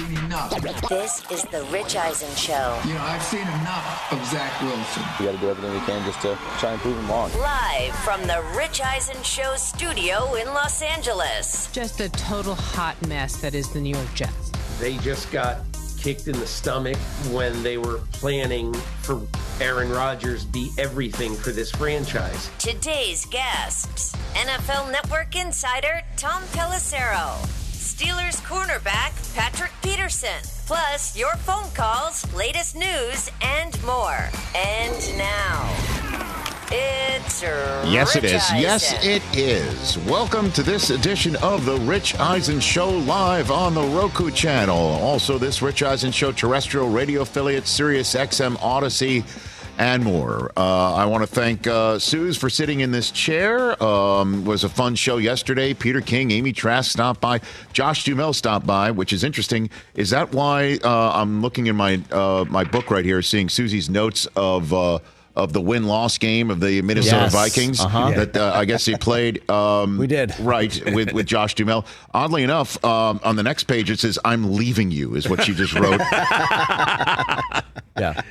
seen enough. This is the Rich Eisen Show. You know, I've seen enough of Zach Wilson. We got to do everything we can just to try and prove him wrong. Live from the Rich Eisen Show studio in Los Angeles. Just a total hot mess that is the New York Jets. They just got kicked in the stomach when they were planning for Aaron Rodgers be everything for this franchise. Today's guests NFL Network insider Tom Pelissero, Steelers cornerback Patrick Peterson, plus your phone calls, latest news, and more. And now. It's Yes, it is. Yes, it is. Welcome to this edition of the Rich Eisen Show live on the Roku channel. Also, this Rich Eisen Show terrestrial radio affiliate, Sirius XM Odyssey, and more. Uh, I want to thank uh, Suze for sitting in this chair. Um, was a fun show yesterday. Peter King, Amy Trask stopped by. Josh Duhamel stopped by, which is interesting. Is that why uh, I'm looking in my uh, my book right here, seeing Suzy's notes of. Of the win loss game of the Minnesota Yes. Vikings Uh-huh. that uh, I guess he played. Um, We did. right with with Josh Duhamel. Oddly enough, um, on the next page it says "I'm leaving you" is what she just wrote, Yeah.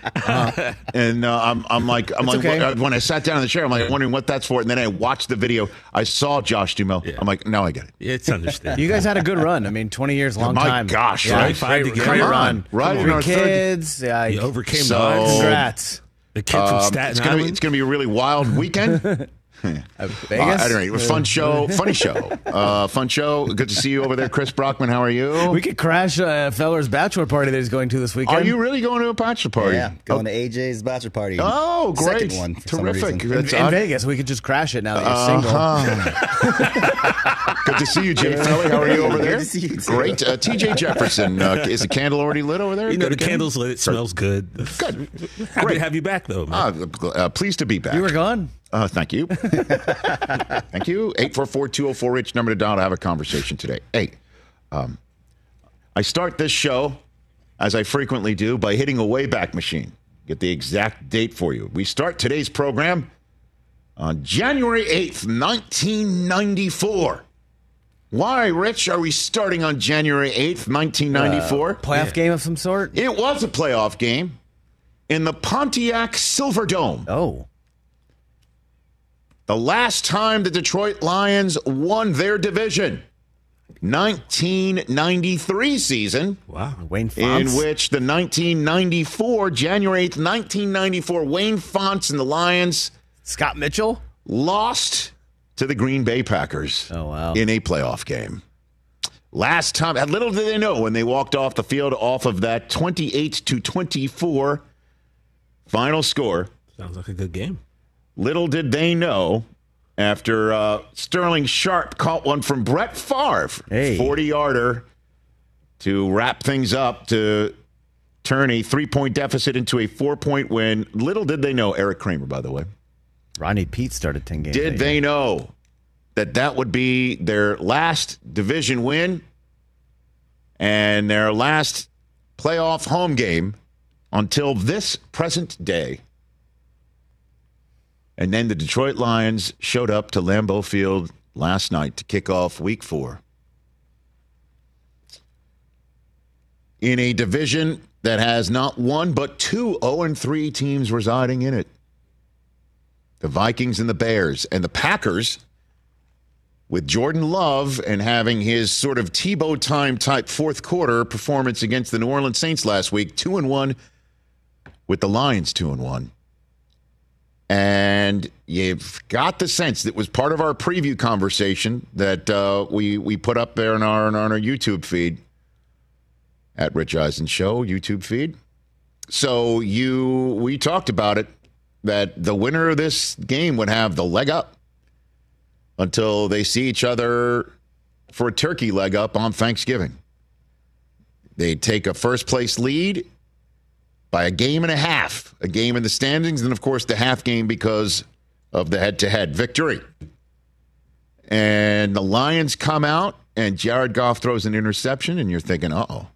and uh, I'm I'm like I'm like okay. when I sat down in the chair, I'm like wondering what that's for, and then I watched the video. I saw Josh Duhamel. I'm like, now I get it. It's understandable. You guys had a good run. I mean, 20 years, long My time. gosh, yeah, right? Five Great, together. great Come on. run. Right in Three kids. Yeah. You overcame So- the odds. Congrats. The kid from Um, Staten it's gonna be it's gonna be a really wild weekend. Uh, Uh, Vegas. at any rate, fun show, funny show, uh, fun show. Good to see you over there, Chris Brockman. How are you? we could crash uh, Feller's bachelor party that he's going to this weekend. Are you really going to a bachelor party? Yeah, going to AJ's bachelor party. Oh, great! Second one for Terrific. reason. in, in. Vegas? We could just crash it now that you're single. Uh-huh. Good to see you, Jay Felly. How are you over Good there? to see you, too. Great. Uh, TJ Jefferson. Uh, is the candle already lit over there? you know, Good the again? candles lit. It smells good. Good. Happy Great. to have you back, though, man. Uh, uh, pleased to be back. You were gone. Uh, thank you. thank you. 844-204 Rich number to dial to have a conversation today. Hey, um, I start this show, as I frequently do, by hitting a Wayback Machine. Get the exact date for you. We start today's program on January 8th, 1994. Why, Rich, are we starting on January 8th, 1994? Playoff game of some sort. it was a playoff game in the Pontiac Silverdome. Oh. The last time the Detroit Lions won their division, 1993 season, wow. Wayne in which the 1994, January 8th, 1994, Wayne Fontes and the Lions Scott Mitchell. lost to the Green Bay Packers Oh, wow. in a playoff game. Last time, little did they know when they walked off the field off of that 28 to 24 final score. Sounds like a good game. Little did they know after uh, Sterling Sharpe caught one from Brett Favre, Hey. 40 yarder to wrap things up to turn a three point deficit into a four point win. Little did they know, Eric Kramer, by the way, Rodney Peete started 10 games. did they know that that would be their last division win and their last playoff home game until this present day? And then the Detroit Lions showed up to Lambeau Field last night to kick off week four. In a division that has not one but two 0 3 teams residing in it the Vikings and the Bears. And the Packers, with Jordan Love and having his sort of Tebow time type fourth quarter performance against the New Orleans Saints last week, two and one, with the Lions two and one. And you've got the sense that was part of our preview conversation that uh, we we put up there on our on our YouTube feed at Rich Eisen Show YouTube feed. So you we talked about it that the winner of this game would have the leg up until they see each other for a turkey leg up on Thanksgiving. They take a first place lead by a game and a half, a game in the standings, and of course the half game because of the head to head victory. And the Lions come out, and Jared Goff throws an interception, and you're thinking, uh oh,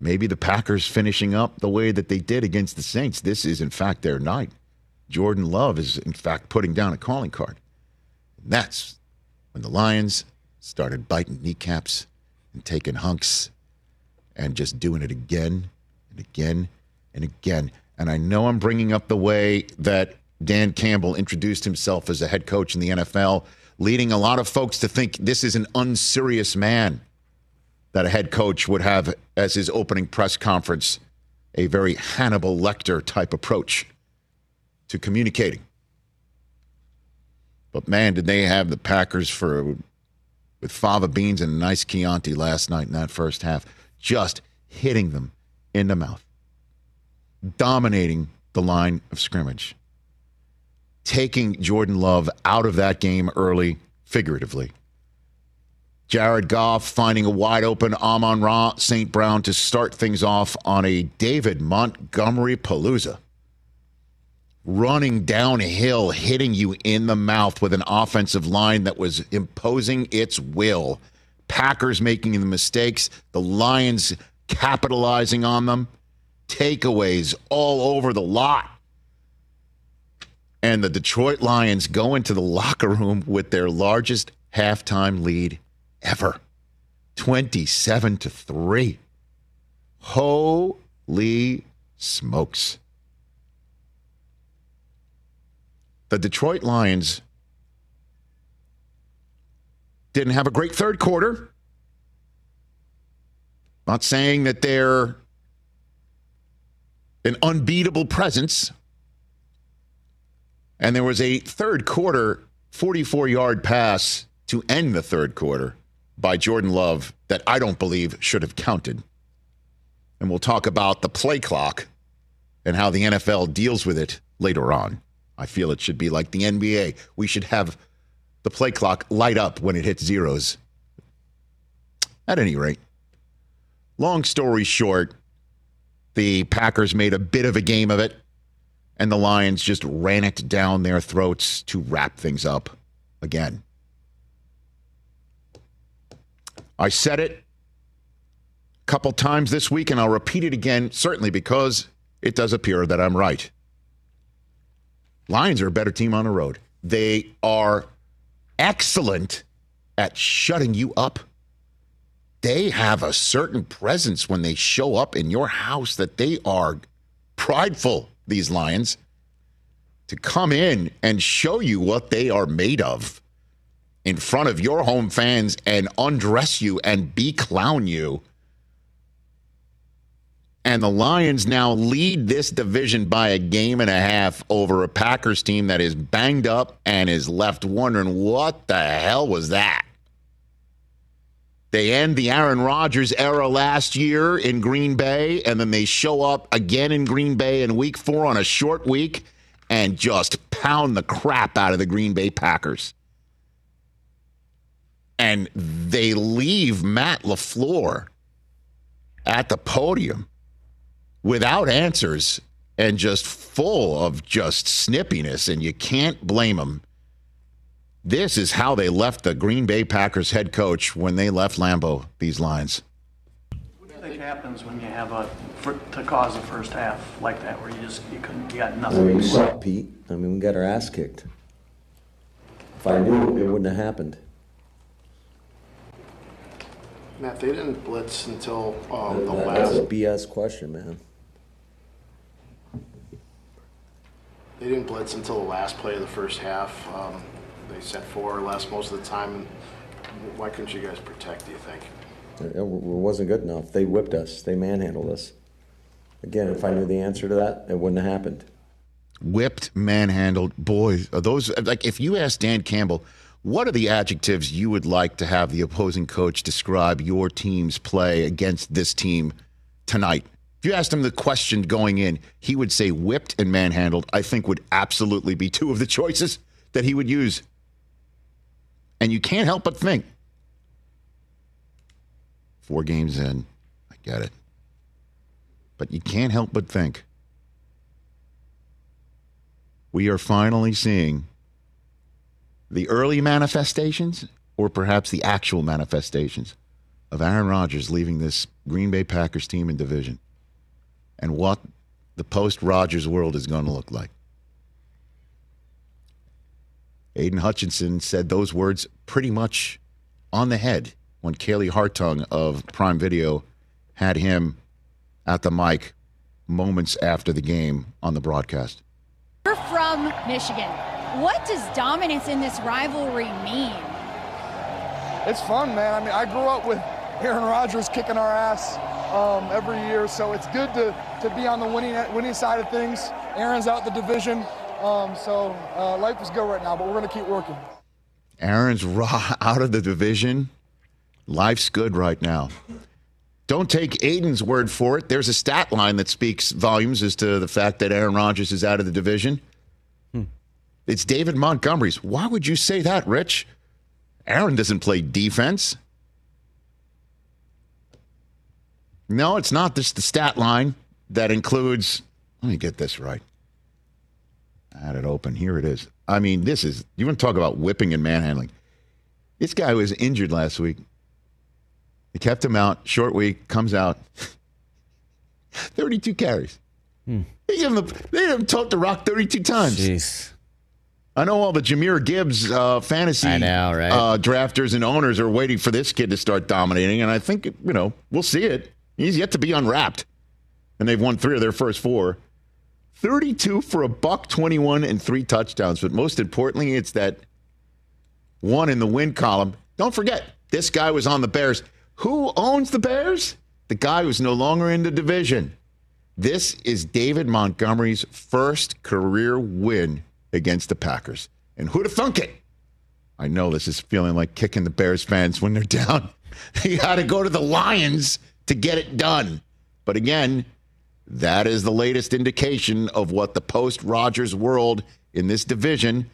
maybe the Packers finishing up the way that they did against the Saints. This is, in fact, their night. Jordan Love is, in fact, putting down a calling card. And that's when the Lions started biting kneecaps and taking hunks and just doing it again and again and again. And I know I'm bringing up the way that Dan Campbell introduced himself as a head coach in the NFL, leading a lot of folks to think this is an unserious man that a head coach would have as his opening press conference a very Hannibal Lecter type approach to communicating. But man, did they have the Packers for with fava beans and a nice Chianti last night in that first half, just hitting them in the mouth, dominating the line of scrimmage, taking Jordan Love out of that game early, figuratively. Jared Goff finding a wide open Amon Ra St. Brown to start things off on a David Montgomery Palooza. Running downhill, hitting you in the mouth with an offensive line that was imposing its will. Packers making the mistakes, the Lions capitalizing on them, takeaways all over the lot. And the Detroit Lions go into the locker room with their largest halftime lead ever 27 to 3. Holy smokes. The Detroit Lions didn't have a great third quarter. Not saying that they're an unbeatable presence. And there was a third quarter 44 yard pass to end the third quarter by Jordan Love that I don't believe should have counted. And we'll talk about the play clock and how the NFL deals with it later on. I feel it should be like the NBA. We should have the play clock light up when it hits zeros. At any rate, long story short, the Packers made a bit of a game of it, and the Lions just ran it down their throats to wrap things up again. I said it a couple times this week, and I'll repeat it again, certainly because it does appear that I'm right. Lions are a better team on the road. They are excellent at shutting you up. They have a certain presence when they show up in your house that they are prideful, these Lions, to come in and show you what they are made of in front of your home fans and undress you and be clown you. And the Lions now lead this division by a game and a half over a Packers team that is banged up and is left wondering what the hell was that? They end the Aaron Rodgers era last year in Green Bay, and then they show up again in Green Bay in week four on a short week and just pound the crap out of the Green Bay Packers and they leave Matt LaFleur at the podium without answers and just full of just snippiness, and you can't blame them. This is how they left the Green Bay Packers head coach when they left Lambeau, these lines. What do you think happens when you have a, for, to cause a first half like that where you just, you couldn't, you got I nothing? mean, we suck, Pete. I mean, we got our ass kicked. If I knew, it wouldn't have happened. Matt, they didn't blitz until um, the That- last. That's a BS question, man. They didn't blitz until the last play of the first half. Um, they sent four or less most of the time. Why couldn't you guys protect? Do you think? It it wasn't good enough. They whipped us. They manhandled us. Again, if I knew the answer to that, it wouldn't have happened. Whipped, manhandled. boys. are those like if you ask Dan Campbell, what are the adjectives you would like to have the opposing coach describe your team's play against this team tonight? If you asked him the question going in, he would say whipped and manhandled, I think would absolutely be two of the choices that he would use. And you can't help but think. Four games in, I get it. But you can't help but think. We are finally seeing the early manifestations, or perhaps the actual manifestations, of Aaron Rodgers leaving this Green Bay Packers team in division and what the post Rodgers world is going to look like. Aidan Hutchinson said those words pretty much on the head when Kaylee Hartung of Prime Video had him at the mic moments after the game on the broadcast. You're from Michigan. What does dominance in this rivalry mean? It's fun, man. I mean, I grew up with Aaron Rodgers kicking our ass um, every year, so it's good to, to be on the winning winning side of things. Aaron's out the division, um, so uh, life is good right now, but we're going to keep working. Aaron's raw out of the division. Life's good right now. Don't take Aidan's word for it. There's a stat line that speaks volumes as to the fact that Aaron Rodgers is out of the division. It's David Montgomery's. Why would you say that, Rich? Aaron doesn't play defense. No, it's not just the stat line that includes. Let me get this right. I had it open. Here it is. I mean, this is. You want to talk about whipping and manhandling? This guy was injured last week. They kept him out. Short week comes out. 32 carries. They gave him the, they gave him tote the rock 32 times. Jeez. I know all the Jahmyr Gibbs uh, fantasy know, right? uh, drafters and owners are waiting for this kid to start dominating, and I think you know we'll see it. He's yet to be unwrapped, and they've won three of their first four. Thirty-two for a buck, twenty-one, and three touchdowns. But most importantly, it's that one in the win column. Don't forget, this guy was on the Bears. Who owns the Bears? The guy who's no longer in the division. This is David Montgomery's first career win against the Packers. And who'd have thunk it? I know this is feeling like kicking the Bears fans when they're down. They got to go to the Lions to get it done. But again, that is the latest indication of what the post Rodgers world in this division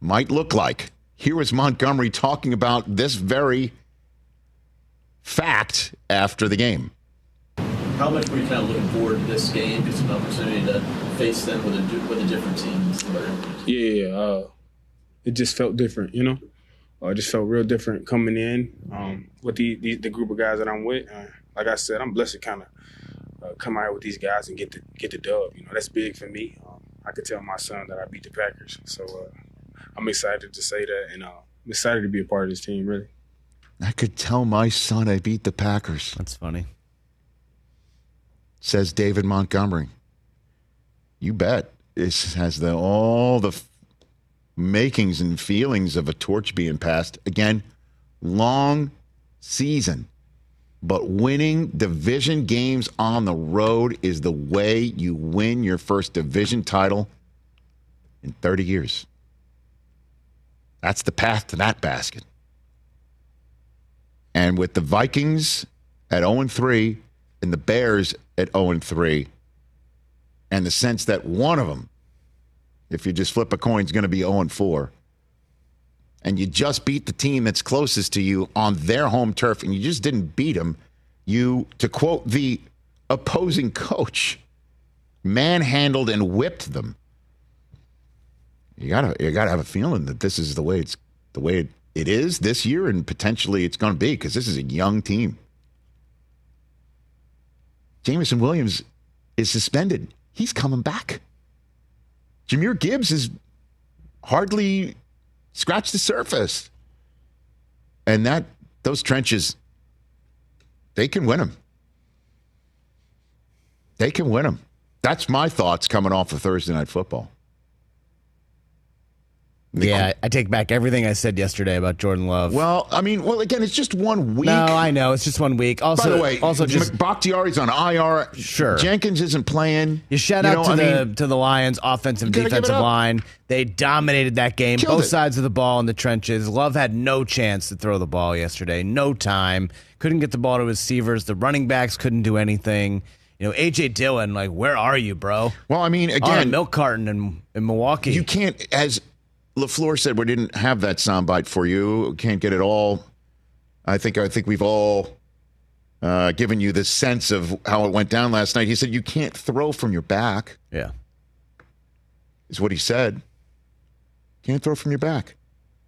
might look like. Here is Montgomery talking about this very fact after the game. How much were you kind of looking forward to this game? It's an opportunity to face them with a with a different team. Yeah, yeah. Uh, it just felt different, you know. Uh, it just felt real different coming in um, with the, the the group of guys that I'm with. Uh, like I said, I'm blessed to kind of uh, come out with these guys and get the get the dub. You know, that's big for me. Um, I could tell my son that I beat the Packers, so uh, I'm excited to say that, and uh, I'm excited to be a part of this team. Really. I could tell my son I beat the Packers. That's funny. Says David Montgomery. You bet. This has the all the f- makings and feelings of a torch being passed. Again, long season. But winning division games on the road is the way you win your first division title in 30 years. That's the path to that basket. And with the Vikings at 0 3 and the Bears at 0 3, and the sense that one of them, if you just flip a coin, is going to be 0 4, and you just beat the team that's closest to you on their home turf, and you just didn't beat them, you, to quote the opposing coach, manhandled and whipped them. You gotta, you gotta have a feeling that this is the way it's the way it, it is this year, and potentially it's going to be because this is a young team. Jameson Williams is suspended. He's coming back. Jahmyr Gibbs is hardly scratched the surface. And that those trenches, they can win them. They can win them. That's my thoughts coming off of Thursday night football. Yeah, I take back everything I said yesterday about Jordan Love. Well, I mean, well, again, it's just one week. No, I know it's just one week. Also, By the way, also just Bakhtiari's on IR. Sure, Jenkins isn't playing. You shout You out know, to I the mean, to the Lions offensive You gotta give it defensive line. They dominated that game, Killed both it. sides of the ball in the trenches. Love had no chance to throw the ball yesterday. No time. Couldn't get the ball to receivers. The running backs couldn't do anything. You know, AJ Dillon, like, where are you, bro? Well, I mean, On a again, milk carton in in Milwaukee. you can't, as Lafleur said, we didn't have that soundbite for you. Can't get it all. I think I think we've all uh, given you the sense of how it went down last night. He said you can't throw from your back. Yeah, is what he said. Can't throw from your back.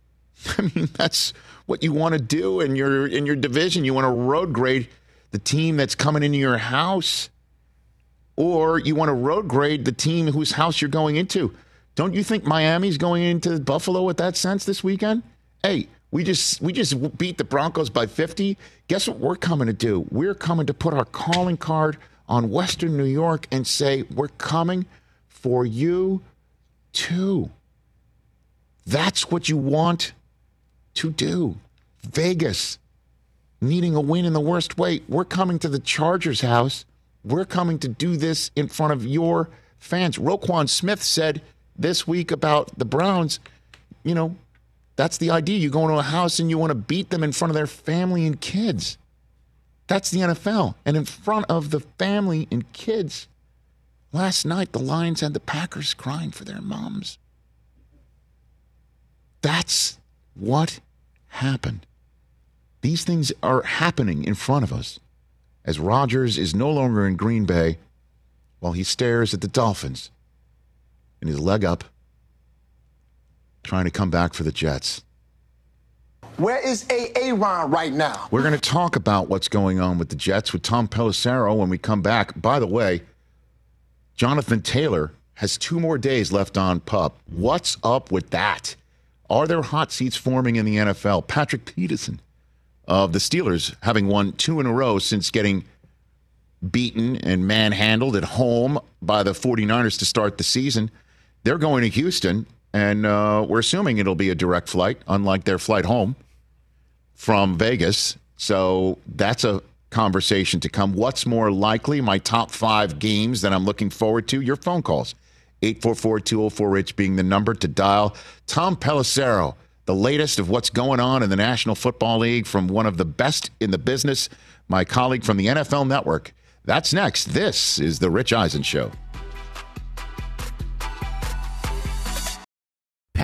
I mean, that's what you want to do in your in your division. You want to road grade the team that's coming into your house, or you want to road grade the team whose house you're going into. Don't you think Miami's going into Buffalo with that sense this weekend? Hey, We just we just beat the Broncos by 50. Guess what we're coming to do? We're coming to put our calling card on Western New York and say we're coming for you too. That's what you want to do. Vegas needing a win in the worst way. We're coming to the Chargers house. We're coming to do this in front of your fans. Roquan Smith said this week about the Browns, you know, that's the idea. You go into a house and you want to beat them in front of their family and kids. That's the NFL. And in front of the family and kids, last night the Lions had the Packers crying for their moms. That's what happened. These things are happening in front of us as Rodgers is no longer in Green Bay while he stares at the Dolphins and his leg up, trying to come back for the Jets. Where is A. Ron right now? We're going to talk about what's going on with the Jets with Tom Pelissero when we come back. By the way, Jonathan Taylor has two more days left on pup. What's up with that? Are there hot seats forming in the NFL? Patrick Peterson of the Steelers having won two in a row since getting beaten and manhandled at home by the 49ers to start the season. They're going to Houston, and uh, we're assuming it'll be a direct flight, unlike their flight home from Vegas. So that's a conversation to come. What's more likely? My top five games that I'm looking forward to? Your phone calls. 844 204 Rich being the number to dial. Tom Pelissero, the latest of what's going on in the National Football League from one of the best in the business, my colleague from the NFL Network. That's next. This is The Rich Eisen Show.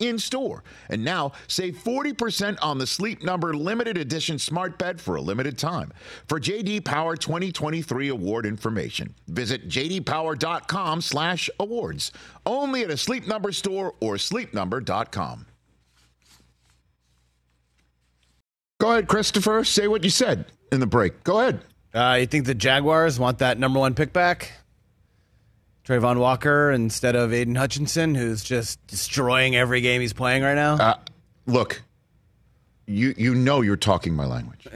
in store. And now save 40% on the Sleep Number limited edition smart bed for a limited time. For JD Power 2023 award information, visit jdpower.com/awards. Only at a Sleep Number store or sleepnumber.com. Go ahead, Christopher. Say what you said in the break. Go ahead. Uh, you think the Jaguars want that number one pick back? Travon Walker instead of Aidan Hutchinson, who's just destroying every game he's playing right now? Uh, look, you you know you're talking my language.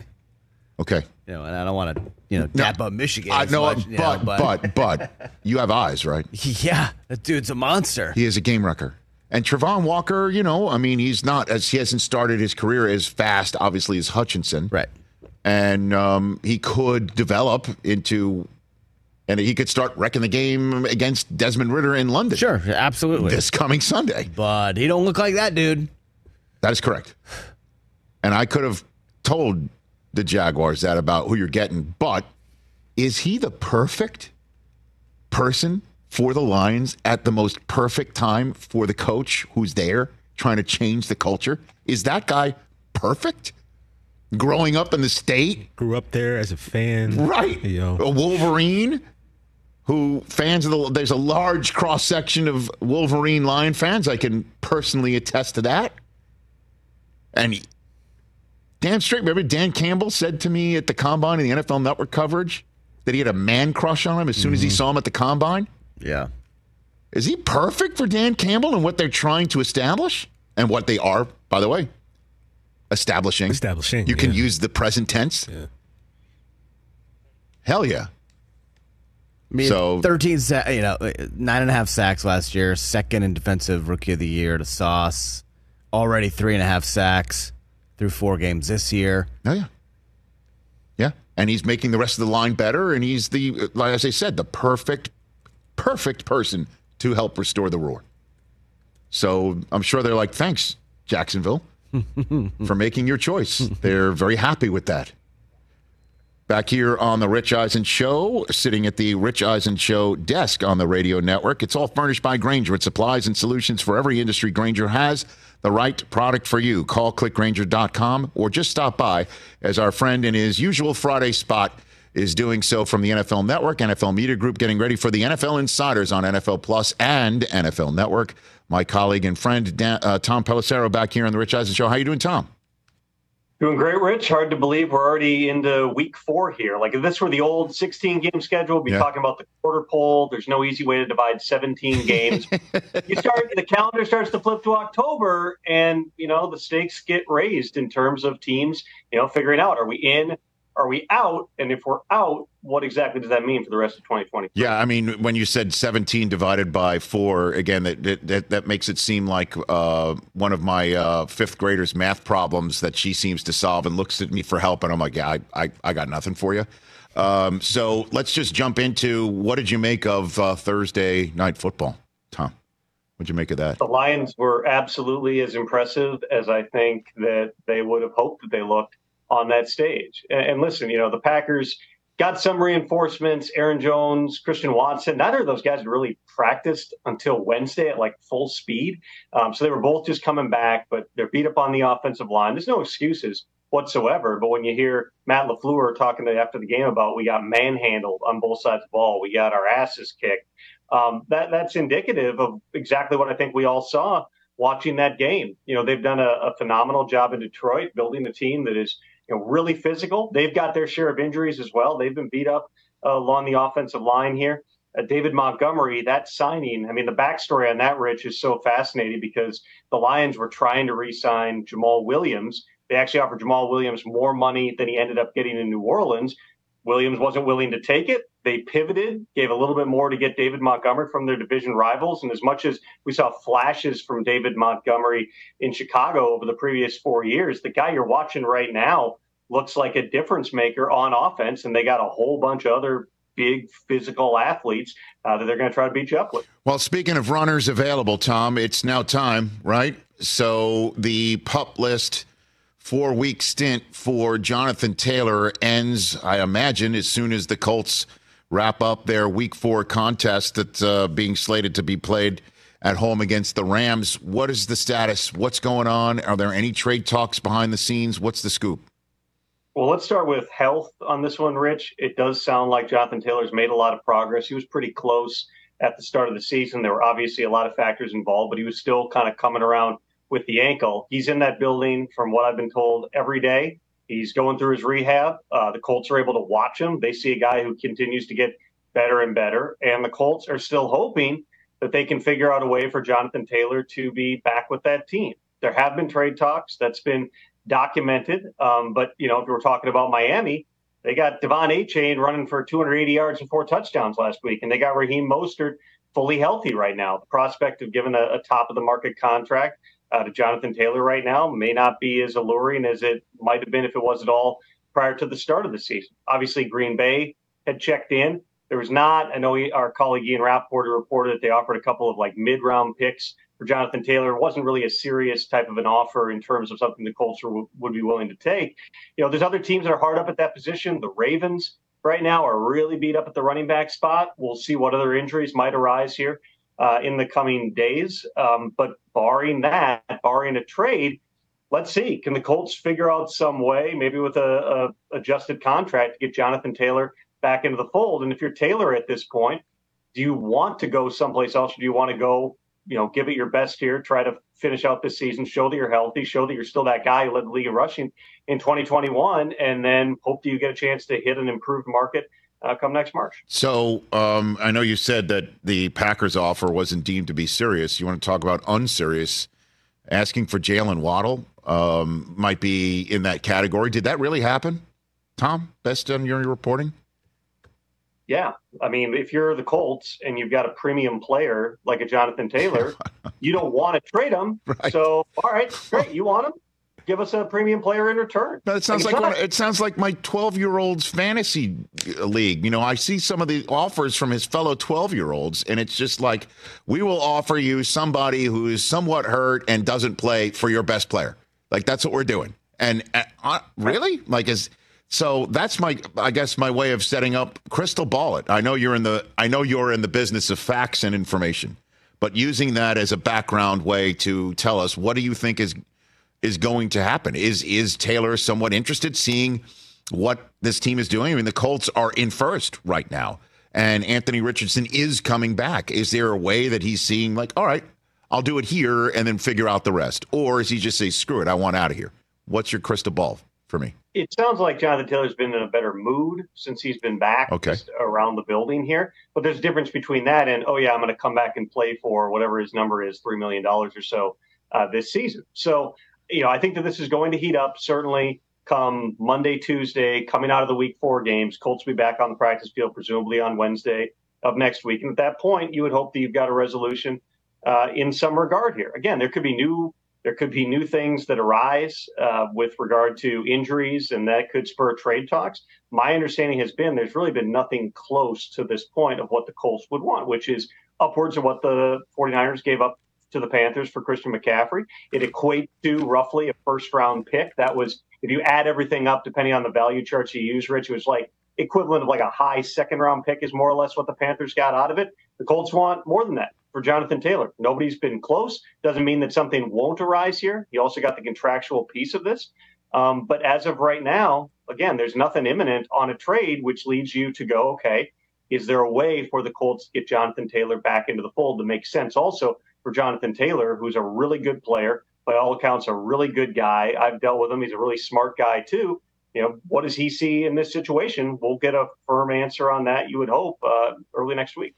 Okay. You know, and I don't want to, you know, dap up Michigan. I know, much, but, you know, but but you have eyes, right? yeah, that dude's a monster. He is a game wrecker. And Travon Walker, you know, I mean, he's not as he hasn't started his career as fast, obviously, as Hutchinson. Right. And um, he could develop into, and he could start wrecking the game against Desmond Ridder in London. Sure, absolutely. This coming Sunday. But he don't look like that dude. That is correct. And I could have told the Jaguars that about who you're getting, but is he the perfect person for the Lions at the most perfect time for the coach who's there trying to change the culture? Is that guy perfect? Growing up in the state, Grew up there as a fan. right? You know. A Wolverine. Who fans of the there's a large cross section of Wolverine Lion fans. I can personally attest to that. And he, Dan straight, remember Dan Campbell said to me at the combine in the NFL Network coverage that he had a man crush on him as soon mm-hmm. as he saw him at the combine. Yeah. Is he perfect for Dan Campbell and what they're trying to establish? And what they are, by the way, establishing. Establishing. You can use the present tense. Yeah. Hell yeah. I mean, So- 13, sa- you know, nine and a half sacks last year, second in defensive rookie of the year to Sauce. Already three and a half sacks through four games this year. Oh, yeah. Yeah. And he's making the rest of the line better. And he's the, like as I said, the perfect, perfect person to help restore the roar. So I'm sure they're like, thanks, Jacksonville, for making your choice. They're very happy with that. Back here on the Rich Eisen Show, sitting at the Rich Eisen Show desk on the radio network. It's all furnished by Grainger. It supplies and solutions for every industry. Grainger has the right product for you. Call clickgrainger.com or just stop by as our friend in his usual Friday spot is doing so from the NFL Network, NFL Media Group, getting ready for the NFL Insiders on NFL Plus and NFL Network. My colleague and friend Dan, uh, Tom Pelissero back here on the Rich Eisen Show. How you doing, Tom? Doing great, Rich. Hard to believe we're already into week four here. Like if this were the old 16 game schedule, we'd be Yeah. talking about the quarter pole. There's no easy way to divide 17 games. you start the calendar starts to flip to October, and you know the stakes get raised in terms of teams. You know, figuring out are we in, are we out, and if we're out, what exactly does that mean for the rest of 2020? Yeah, I mean, when you said 17 divided by four, again, that that, that, makes it seem like uh, one of my uh, fifth graders' math problems that she seems to solve and looks at me for help. And I'm like, yeah, I, I, I got nothing for you. Um, so let's just jump into what did you make of uh, Thursday night football, Tom? What'd you make of that? The Lions were absolutely as impressive as I think that they would have hoped that they looked on that stage. And, and listen, you know, the Packers got some reinforcements. Aaron Jones, Christian Watson. Neither of those guys had really practiced until Wednesday at like full speed. Um, so they were both just coming back, but they're beat up on the offensive line. There's no excuses whatsoever. But when you hear Matt LaFleur talking after the game about we got manhandled on both sides of the ball, we got our asses kicked. Um, that that's indicative of exactly what I think we all saw watching that game. You know, they've done a, a phenomenal job in Detroit building a team that is you know really physical. They've got their share of injuries as well. They've been beat up uh, along the offensive line here. Uh, David Montgomery, that signing, I mean, the backstory on that, Rich, is so fascinating because the Lions were trying to re sign Jamaal Williams. They actually offered Jamaal Williams more money than he ended up getting in New Orleans. Williams wasn't willing to take it. They pivoted, gave a little bit more to get David Montgomery from their division rivals. And as much as we saw flashes from David Montgomery in Chicago over the previous four years, the guy you're watching right now looks like a difference maker on offense. And they got a whole bunch of other big physical athletes uh, that they're going to try to beat you up with. Well, speaking of runners available, Tom, it's now time, right? So the pup list four week stint for Jonathan Taylor ends, I imagine, as soon as the Colts wrap up their week four contest that's uh, being slated to be played at home against the Rams. What is the status? What's going on? Are there any trade talks behind the scenes? What's the scoop? Well, let's start with health on this one, Rich. It does sound like Jonathan Taylor's made a lot of progress. He was pretty close at the start of the season. There were obviously a lot of factors involved, but he was still kind of coming around with the ankle. He's in that building, from what I've been told, every day. He's going through his rehab. Uh, the Colts are able to watch him. They see a guy who continues to get better and better. And the Colts are still hoping that they can figure out a way for Jonathan Taylor to be back with that team. There have been trade talks. That's been documented. Um, but, you know, if we're talking about Miami, they got De'Von Achane running for 280 yards and four touchdowns last week. And they got Raheem Mostert fully healthy right now. The prospect of giving a, a top of the market contract uh, to Jonathan Taylor right now may not be as alluring as it might have been if it was at all prior to the start of the season. Obviously, Green Bay had checked in. There was not, I know our colleague Ian Rapoport reported that they offered a couple of like mid round picks for Jonathan Taylor. It wasn't really a serious type of an offer in terms of something the Colts w- would be willing to take. You know, there's other teams that are hard up at that position. The Ravens right now are really beat up at the running back spot. We'll see what other injuries might arise here uh, in the coming days. Um, but barring that, barring a trade, let's see. Can the Colts figure out some way, maybe with a, a adjusted contract, to get Jonathan Taylor back into the fold? And if you're Taylor at this point, do you want to go someplace else or do you want to go, you know, give it your best here, try to finish out this season, show that you're healthy, show that you're still that guy who led the league in rushing in 2021, and then hope that you get a chance to hit an improved market uh, come next March. So um, I know you said that the Packers offer wasn't deemed to be serious. You want to talk about unserious? Asking for Jaylen Waddle um, might be in that category. Did that really happen, Tom? Best on your reporting. Yeah, I mean, if you're the Colts and you've got a premium player like a Jonathan Taylor, you don't want to trade him. Right. So, all right, great, you want him? Give us a premium player in return. It sounds like, it sounds like my 12 year old's fantasy league. You know, I see some of the offers from his fellow 12 year olds, and it's just like we will offer you somebody who is somewhat hurt and doesn't play for your best player. Like that's what we're doing. And uh, uh really, like is so that's my I guess my way of setting up crystal ball it. I know you're in the I know you're in the business of facts and information, but using that as a background way to tell us what do you think is is going to happen. Is is Taylor somewhat interested seeing what this team is doing? I mean, the Colts are in first right now, and Anthony Richardson is coming back. Is there a way that he's seeing like, all right, I'll do it here and then figure out the rest, or is he just say, screw it, I want out of here? What's your crystal ball for me? It sounds like Jonathan Taylor's been in a better mood since he's been back okay. around the building here. But there's a difference between that and, oh, yeah, I'm going to come back and play for whatever his number is, $3 million or so uh, this season. So you know, I think that this is going to heat up certainly come Monday, Tuesday, coming out of the week four games. Colts will be back on the practice field, presumably on Wednesday of next week. And at that point, you would hope that you've got a resolution uh, in some regard here. Again, there could be new there could be new things that arise uh, with regard to injuries, and that could spur trade talks. My understanding has been there's really been nothing close to this point of what the Colts would want, which is upwards of what the 49ers gave up to the Panthers for Christian McCaffrey. It equates to roughly a first round pick. That was, if you add everything up, depending on the value charts you use, Rich, it was like equivalent of like a high second round pick is more or less what the Panthers got out of it. The Colts want more than that for Jonathan Taylor. Nobody's been close. Doesn't mean that something won't arise here. He also got the contractual piece of this. Um, but as of right now, again, there's nothing imminent on a trade, which leads you to go, okay, is there a way for the Colts to get Jonathan Taylor back into the fold to make sense? Also, for Jonathan Taylor, who's a really good player, by all accounts, a really good guy. I've dealt with him. He's a really smart guy, too. You know, what does he see in this situation? We'll get a firm answer on that, you would hope, uh, early next week.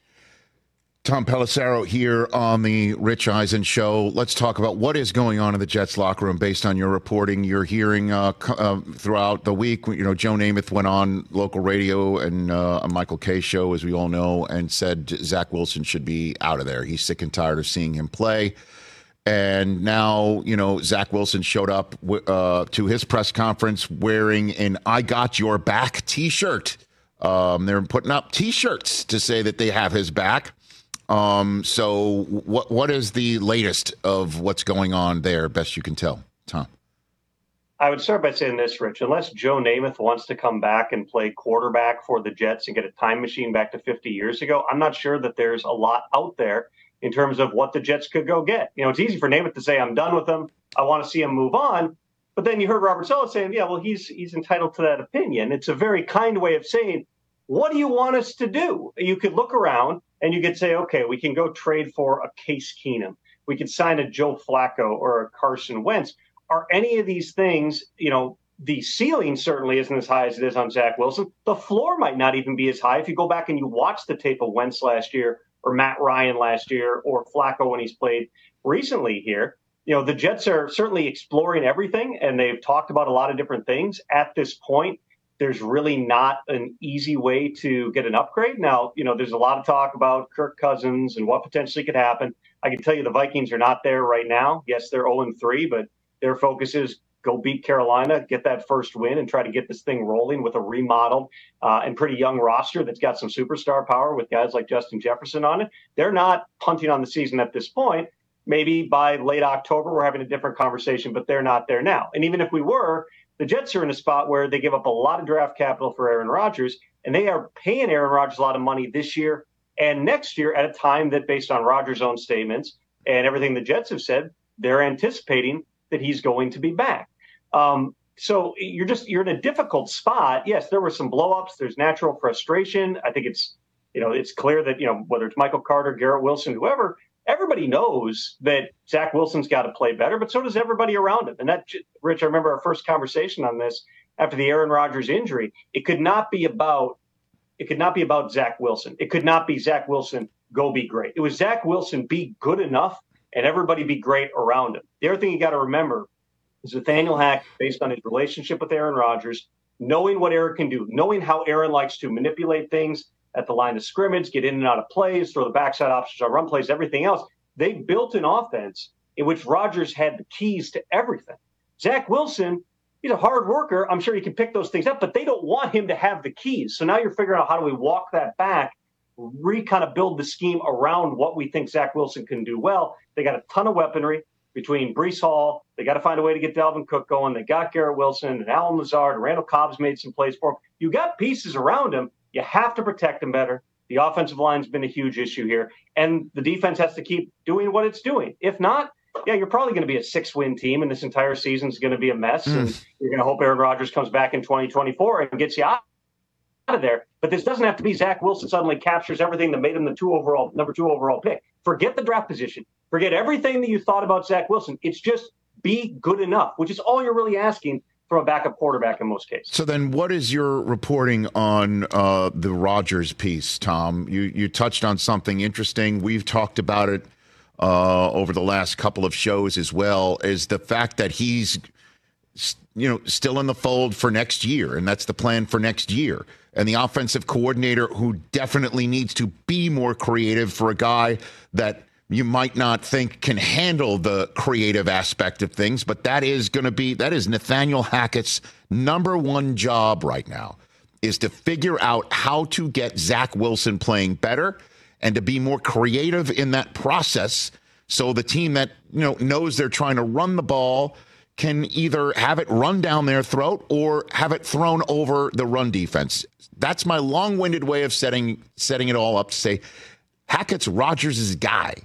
Tom Pelissero here on the Rich Eisen show. Let's talk about what is going on in the Jets locker room based on your reporting. You're hearing uh, uh, throughout the week. You know, Joe Namath went on local radio and uh, a Michael Kay show, as we all know, and said Zach Wilson should be out of there. He's sick and tired of seeing him play. And now, you know, Zach Wilson showed up uh, to his press conference wearing an "I Got Your Back" T-shirt. Um, they're putting up T-shirts to say that they have his back. Um, so what what is the latest of what's going on there, best you can tell, Tom? I would start by saying this, Rich. Unless Joe Namath wants to come back and play quarterback for the Jets and get a time machine back to 50 years ago, I'm not sure that there's a lot out there in terms of what the Jets could go get. You know, it's easy for Namath to say, I'm done with him. I want to see him move on. But then you heard Robert Saleh saying, yeah, well, he's he's entitled to that opinion. It's a very kind way of saying, what do you want us to do? You could look around and you could say, okay, we can go trade for a Case Keenum. We could sign a Joe Flacco or a Carson Wentz. Are any of these things, you know, the ceiling certainly isn't as high as it is on Zach Wilson. The floor might not even be as high if you go back and you watch the tape of Wentz last year or Matt Ryan last year or Flacco when he's played recently here. You know, the Jets are certainly exploring everything and they've talked about a lot of different things. At this point, there's really not an easy way to get an upgrade. Now, you know, there's a lot of talk about Kirk Cousins and what potentially could happen. I can tell you the Vikings are not there right now. Yes, they're 0 3, but their focus is go beat Carolina, get that first win, and try to get this thing rolling with a remodeled uh, and pretty young roster that's got some superstar power with guys like Justin Jefferson on it. They're not punting on the season at this point. Maybe by late October, we're having a different conversation, but they're not there now. And even if we were, the Jets are in a spot where they give up a lot of draft capital for Aaron Rodgers, and they are paying Aaron Rodgers a lot of money this year and next year at a time that, based on Rodgers' own statements and everything the Jets have said, they're anticipating that he's going to be back. Um, so you're just you're in a difficult spot. Yes, there were some blowups. There's natural frustration. I think it's You know, it's clear that, you know, whether it's Michael Carter, Garrett Wilson, whoever, everybody knows that Zach Wilson's got to play better, but so does everybody around him. And that, Rich, I remember our first conversation on this after the Aaron Rodgers injury. It could not be about it could not be about Zach Wilson. It could not be Zach Wilson go be great. It was Zach Wilson be good enough and everybody be great around him. The other thing you got to remember is Nathaniel Hackett, based on his relationship with Aaron Rodgers, knowing what Aaron can do, knowing how Aaron likes to manipulate things at the line of scrimmage, get in and out of plays, throw the backside options on run plays, everything else. They built an offense in which Rodgers had the keys to everything. Zach Wilson, he's a hard worker. I'm sure he can pick those things up, but they don't want him to have the keys. So now you're figuring out how do we walk that back, re kind of build the scheme around what we think Zach Wilson can do well. They got a ton of weaponry between Breece Hall. They got to find a way to get Dalvin Cook going. They got Garrett Wilson and Allen Lazard and Randall Cobb's made some plays for him. You got pieces around him. You have to protect him better. The offensive line's been a huge issue here, and the defense has to keep doing what it's doing. If not, yeah, you're probably going to be a six win team, and this entire season is going to be a mess. Mm. And you're going to hope Aaron Rodgers comes back in 2024 and gets you out of there. But this doesn't have to be Zach Wilson suddenly captures everything that made him the two overall number two overall pick. Forget the draft position. Forget everything that you thought about Zach Wilson. It's just be good enough, which is all you're really asking from a backup quarterback in most cases. So then, what is your reporting on uh, the Rodgers piece, Tom? You you touched on something interesting. We've talked about it uh, over the last couple of shows as well. Is the fact that he's you know still in the fold for next year, and that's the plan for next year. And the offensive coordinator, who definitely needs to be more creative for a guy that you might not think can handle the creative aspect of things, but that is going to be that is Nathaniel Hackett's number one job right now is to figure out how to get Zach Wilson playing better and to be more creative in that process so the team that you know knows they're trying to run the ball can either have it run down their throat or have it thrown over the run defense. That's my long-winded way of setting setting it all up to say Hackett's Rodgers' guy.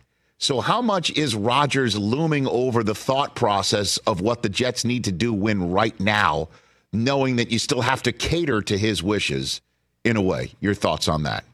So, how much is Rodgers looming over the thought process of what the Jets need to do win right now, knowing that you still have to cater to his wishes in a way? Your thoughts on that?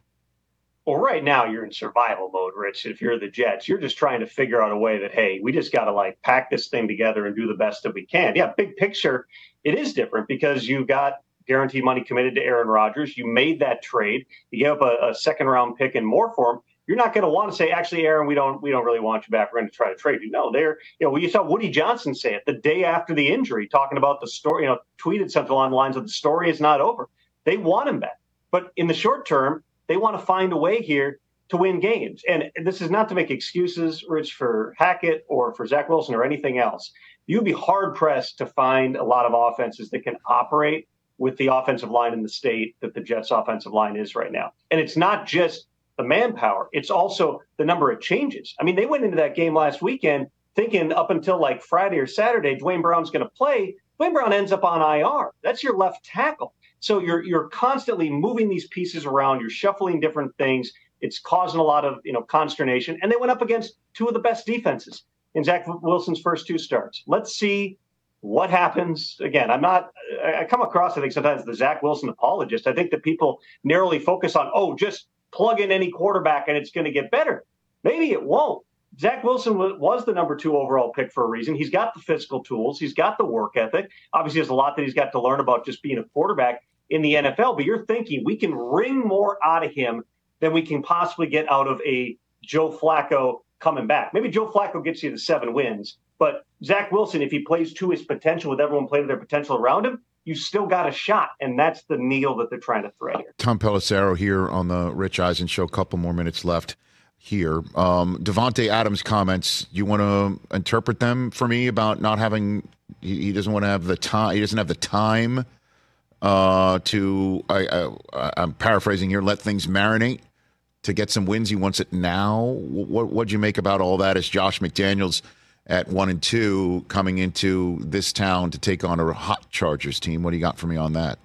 Well, right now you're in survival mode, Rich. If you're the Jets, you're just trying to figure out a way that, hey, we just got to like pack this thing together and do the best that we can. Yeah, big picture, it is different because you got guaranteed money committed to Aaron Rodgers. You made that trade. You gave up a, a second round pick and more for him you're not going to want to say, actually, Aaron, we don't we don't really want you back. We're going to try to trade you. No, they're you know you saw Woody Johnson say it the day after the injury, talking about the story. You know, tweeted something along the lines of the story is not over. They want him back, but in the short term, they want to find a way here to win games. And this is not to make excuses, Rich, for Hackett or for Zach Wilson or anything else. You'd be hard pressed to find a lot of offenses that can operate with the offensive line in the state that the Jets' offensive line is right now. And it's not just the manpower. It's also the number of changes. I mean, they went into that game last weekend thinking up until like Friday or Saturday, Duane Brown's going to play. Duane Brown ends up on IR. That's your left tackle. So you're you're constantly moving these pieces around. You're shuffling different things. It's causing a lot of you know consternation. And they went up against two of the best defenses in Zach Wilson's first two starts. Let's see what happens again i'm not i come across i think sometimes the zach wilson apologist i think that people narrowly focus on oh just plug in any quarterback and it's going to get better. Maybe it won't. Zach Wilson was the number two overall pick for a reason. He's got the physical tools, he's got the work ethic. Obviously, there's a lot that he's got to learn about just being a quarterback in the NFL. But you're thinking we can wring more out of him than we can possibly get out of a Joe Flacco coming back. Maybe Joe Flacco gets you to seven wins, but Zach Wilson, if he plays to his potential with everyone playing to their potential around him, you still got a shot. And that's the needle that they're trying to thread here. Tom Pelissero here on the Rich Eisen show. A couple more minutes left here. Um, Davante Adams comments. You want to interpret them for me about not having? He, he doesn't want to have the time. He doesn't have the time uh, to. I, I, I'm paraphrasing here. Let things marinate to get some wins. He wants it now. What what'd you make about all that? As Josh McDaniels at one and two coming into this town to take on a hot Chargers team. What do you got for me on that?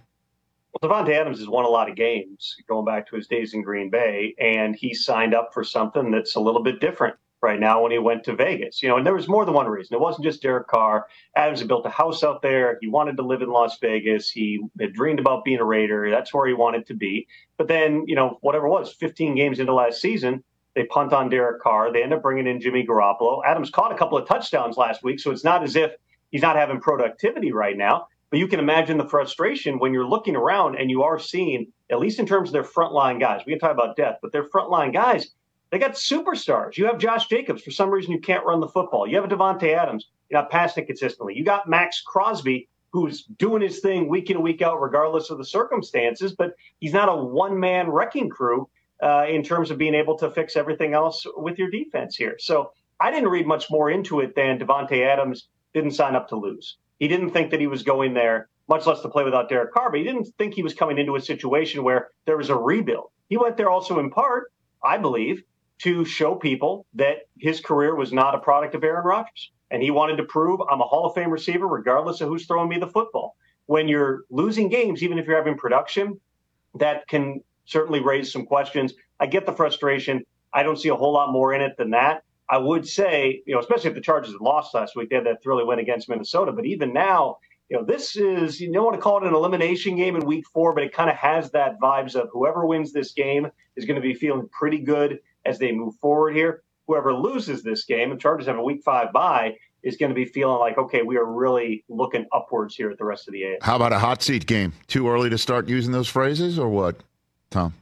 Well, Davante Adams has won a lot of games going back to his days in Green Bay, and he signed up for something that's a little bit different right now when he went to Vegas. You know, and there was more than one reason. It wasn't just Derek Carr. Adams had built a house out there. He wanted to live in Las Vegas. He had dreamed about being a Raider. That's where he wanted to be. But then, you know, whatever it was, 15 games into last season, they punt on Derek Carr. They end up bringing in Jimmy Garoppolo. Adams caught a couple of touchdowns last week, so it's not as if he's not having productivity right now. But you can imagine the frustration when you're looking around and you are seeing, at least in terms of their frontline guys. We can talk about depth, but their frontline guys, they got superstars. You have Josh Jacobs. For some reason, you can't run the football. You have a Davante Adams. You're not passing consistently. You got Maxx Crosby, who's doing his thing week in and week out, regardless of the circumstances. But he's not a one man wrecking crew uh, in terms of being able to fix everything else with your defense here. So I didn't read much more into it than Davante Adams didn't sign up to lose. He didn't think that he was going there, much less to play without Derek Carr. But he didn't think he was coming into a situation where there was a rebuild. He went there also in part, I believe, to show people that his career was not a product of Aaron Rodgers. And he wanted to prove I'm a Hall of Fame receiver, regardless of who's throwing me the football. When you're losing games, even if you're having production, that can certainly raise some questions. I get the frustration. I don't see a whole lot more in it than that. I would say, you know, especially if the Chargers lost last week, they had that thrilling win against Minnesota. But even now, you know, this is, you don't want to call it an elimination game in week four, but it kind of has that vibes of whoever wins this game is going to be feeling pretty good as they move forward here. Whoever loses this game, and Chargers have a week five bye, is going to be feeling like, okay, we are really looking upwards here at the rest of the AFC. How about a hot seat game? Too early to start using those phrases or what, Tom?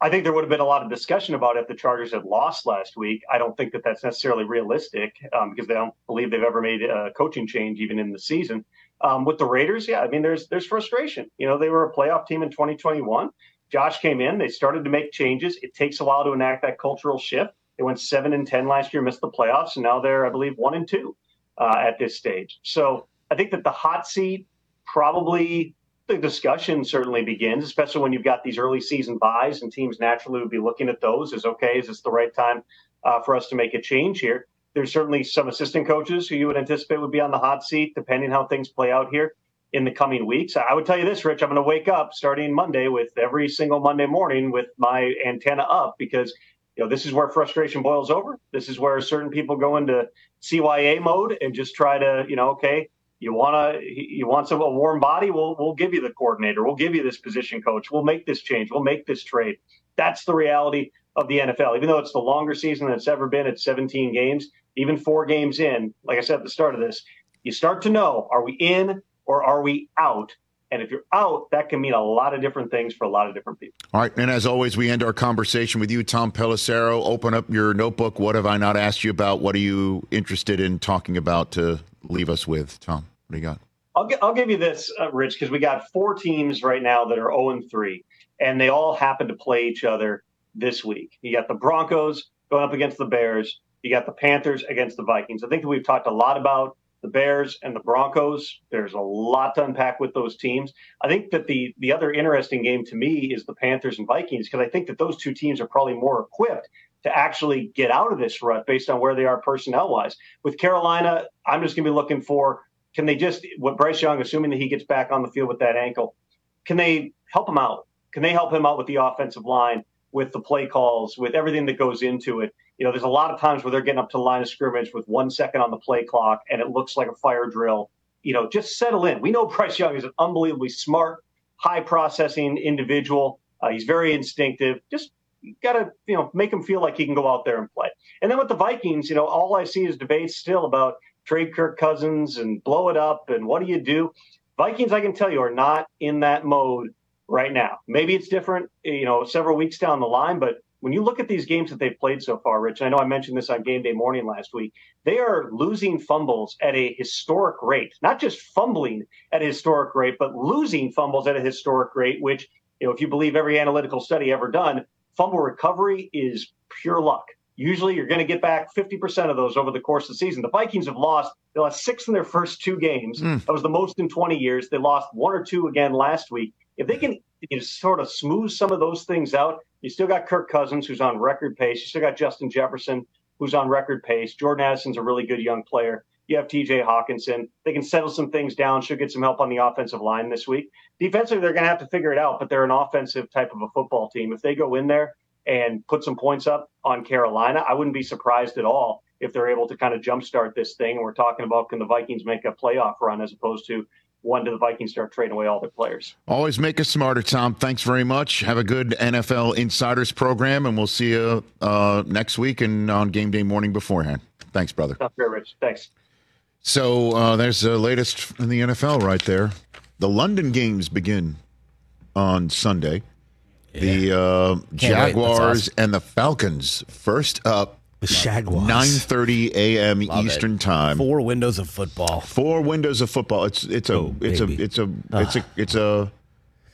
I think there would have been a lot of discussion about if the Chargers had lost last week. I don't think that that's necessarily realistic um, because they don't believe they've ever made a coaching change even in the season. Um, with the Raiders, yeah, I mean, there's there's frustration. You know, they were a playoff team in 2021. Josh came in, they started to make changes. It takes a while to enact that cultural shift. They went seven and ten last year, missed the playoffs, and now they're, I believe, one and two uh, at this stage. So I think that the hot seat probably the discussion certainly begins, especially when you've got these early season byes and teams naturally would be looking at those as okay, is this the right time uh, for us to make a change here? There's certainly some assistant coaches who you would anticipate would be on the hot seat, depending how things play out here in the coming weeks. I would tell you this, Rich, I'm going to wake up starting Monday with every single Monday morning with my antenna up because you know this is where frustration boils over. This is where certain people go into CYA mode and just try to, you know, okay, you want to you want some a warm body? We'll we'll give you the coordinator. We'll give you this position coach. We'll make this change. We'll make this trade. That's the reality of the NFL even though it's the longer season than it's ever been it's 17 games even 4 games in like I said at the start of this you start to know are we in or are we out and if you're out, that can mean a lot of different things for a lot of different people. All right. And as always, we end our conversation with you, Tom Pelissero. Open up your notebook. What have I not asked you about? What are you interested in talking about to leave us with, Tom? What do you got? I'll, I'll give you this, uh, Rich, because we got four teams right now that are 0 and 3, and they all happen to play each other this week. You got the Broncos going up against the Bears. You got the Panthers against the Vikings. I think that we've talked a lot about the Bears and the Broncos. There's a lot to unpack with those teams. I think that the the other interesting game to me is the Panthers and Vikings because I think that those two teams are probably more equipped to actually get out of this rut based on where they are personnel wise. With Carolina, I'm just going to be looking for can they just what Bryce Young, assuming that he gets back on the field with that ankle, can they help him out? Can they help him out with the offensive line, with the play calls, with everything that goes into it? You know, there's a lot of times where they're getting up to the line of scrimmage with one second on the play clock and it looks like a fire drill. You know, just settle in. We know Bryce Young is an unbelievably smart, high processing individual. Uh, he's very instinctive. Just got to, you know, make him feel like he can go out there and play. And then with the Vikings, you know, all I see is debates still about trade Kirk Cousins and blow it up and what do you do? Vikings, I can tell you, are not in that mode right now. Maybe it's different, you know, several weeks down the line, but when you look at these games that they've played so far, Rich, I know I mentioned this on game day morning last week, they are losing fumbles at a historic rate, not just fumbling at a historic rate, but losing fumbles at a historic rate, which, you know, if you believe every analytical study ever done, fumble recovery is pure luck. Usually you're going to get back 50% of those over the course of the season. The Vikings have lost, they lost six in their first two games. Mm. That was the most in 20 years. They lost one or two again last week. If they can you know, sort of smooth some of those things out, you still got Kirk Cousins, who's on record pace. You still got Justin Jefferson, who's on record pace. Jordan Addison's a really good young player. You have TJ Hockenson. They can settle some things down, should get some help on the offensive line this week. Defensively, they're going to have to figure it out, but they're an offensive type of a football team. If they go in there and put some points up on Carolina. I wouldn't be surprised at all if they're able to kind of jumpstart this thing. And we're talking about can the Vikings make a playoff run as opposed to when do the Vikings start trading away all their players? Always make us smarter, Tom. Thanks very much. Have a good NFL Insiders program, and we'll see you uh, next week and on game day morning beforehand. Thanks, brother. Sounds great, Rich. Thanks. So uh, there's the latest in the NFL right there. The London games begin on Sunday. The uh, Jaguars awesome. and the Falcons first up. The Jaguars. 9:30 a.m. Love Eastern it. time. Four windows of football. Four windows of football. It's it's a Oh, it's a baby. it's a it's a it's a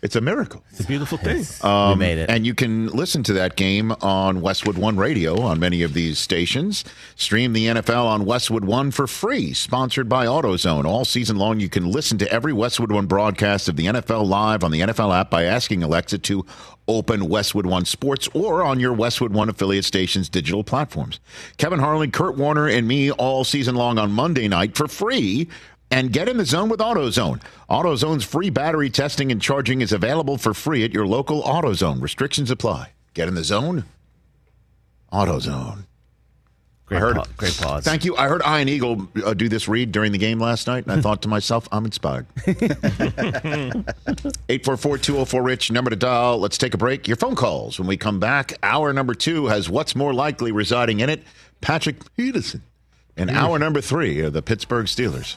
it's a miracle. It's a beautiful thing. Um, made it. And you can listen to that game on Westwood One Radio on many of these stations. Stream the NFL on Westwood One for free, sponsored by AutoZone. All season long, you can listen to every Westwood One broadcast of the NFL live on the NFL app by asking Alexa to open Westwood One Sports or on your Westwood One affiliate station's digital platforms. Kevin Harlan, Kurt Warner, and me all season long on Monday night for free and get in the zone with AutoZone. AutoZone's free battery testing and charging is available for free at your local AutoZone. Restrictions apply. Get in the zone. AutoZone. Great, I heard, pa- great pause. Thank you. I heard Ian Eagle uh, do this read during the game last night, and I thought to myself, I'm inspired. 844-204-RICH, number to dial. Let's take a break. Your phone calls. When we come back, hour number two has what's more likely residing in it, Patrick Peterson. And hour number three are the Pittsburgh Steelers.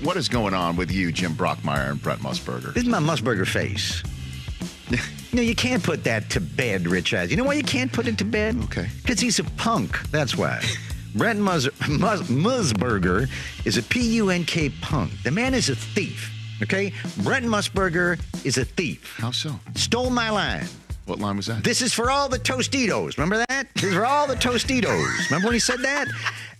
What is going on with you, Jim Brockmeyer and Brett Musburger? This is my Musburger face. no, you can't put that to bed, Rich Eyes. You know why you can't put it to bed? Okay. Because he's a punk. That's why. Brett Mus- Mus- Musburger is a P U N K punk. The man is a thief. Okay? Brett Musburger is a thief. How so? Stole my line. What line was that? This is for all the Tostitos. Remember that? This is for all the Tostitos. Remember when he said that?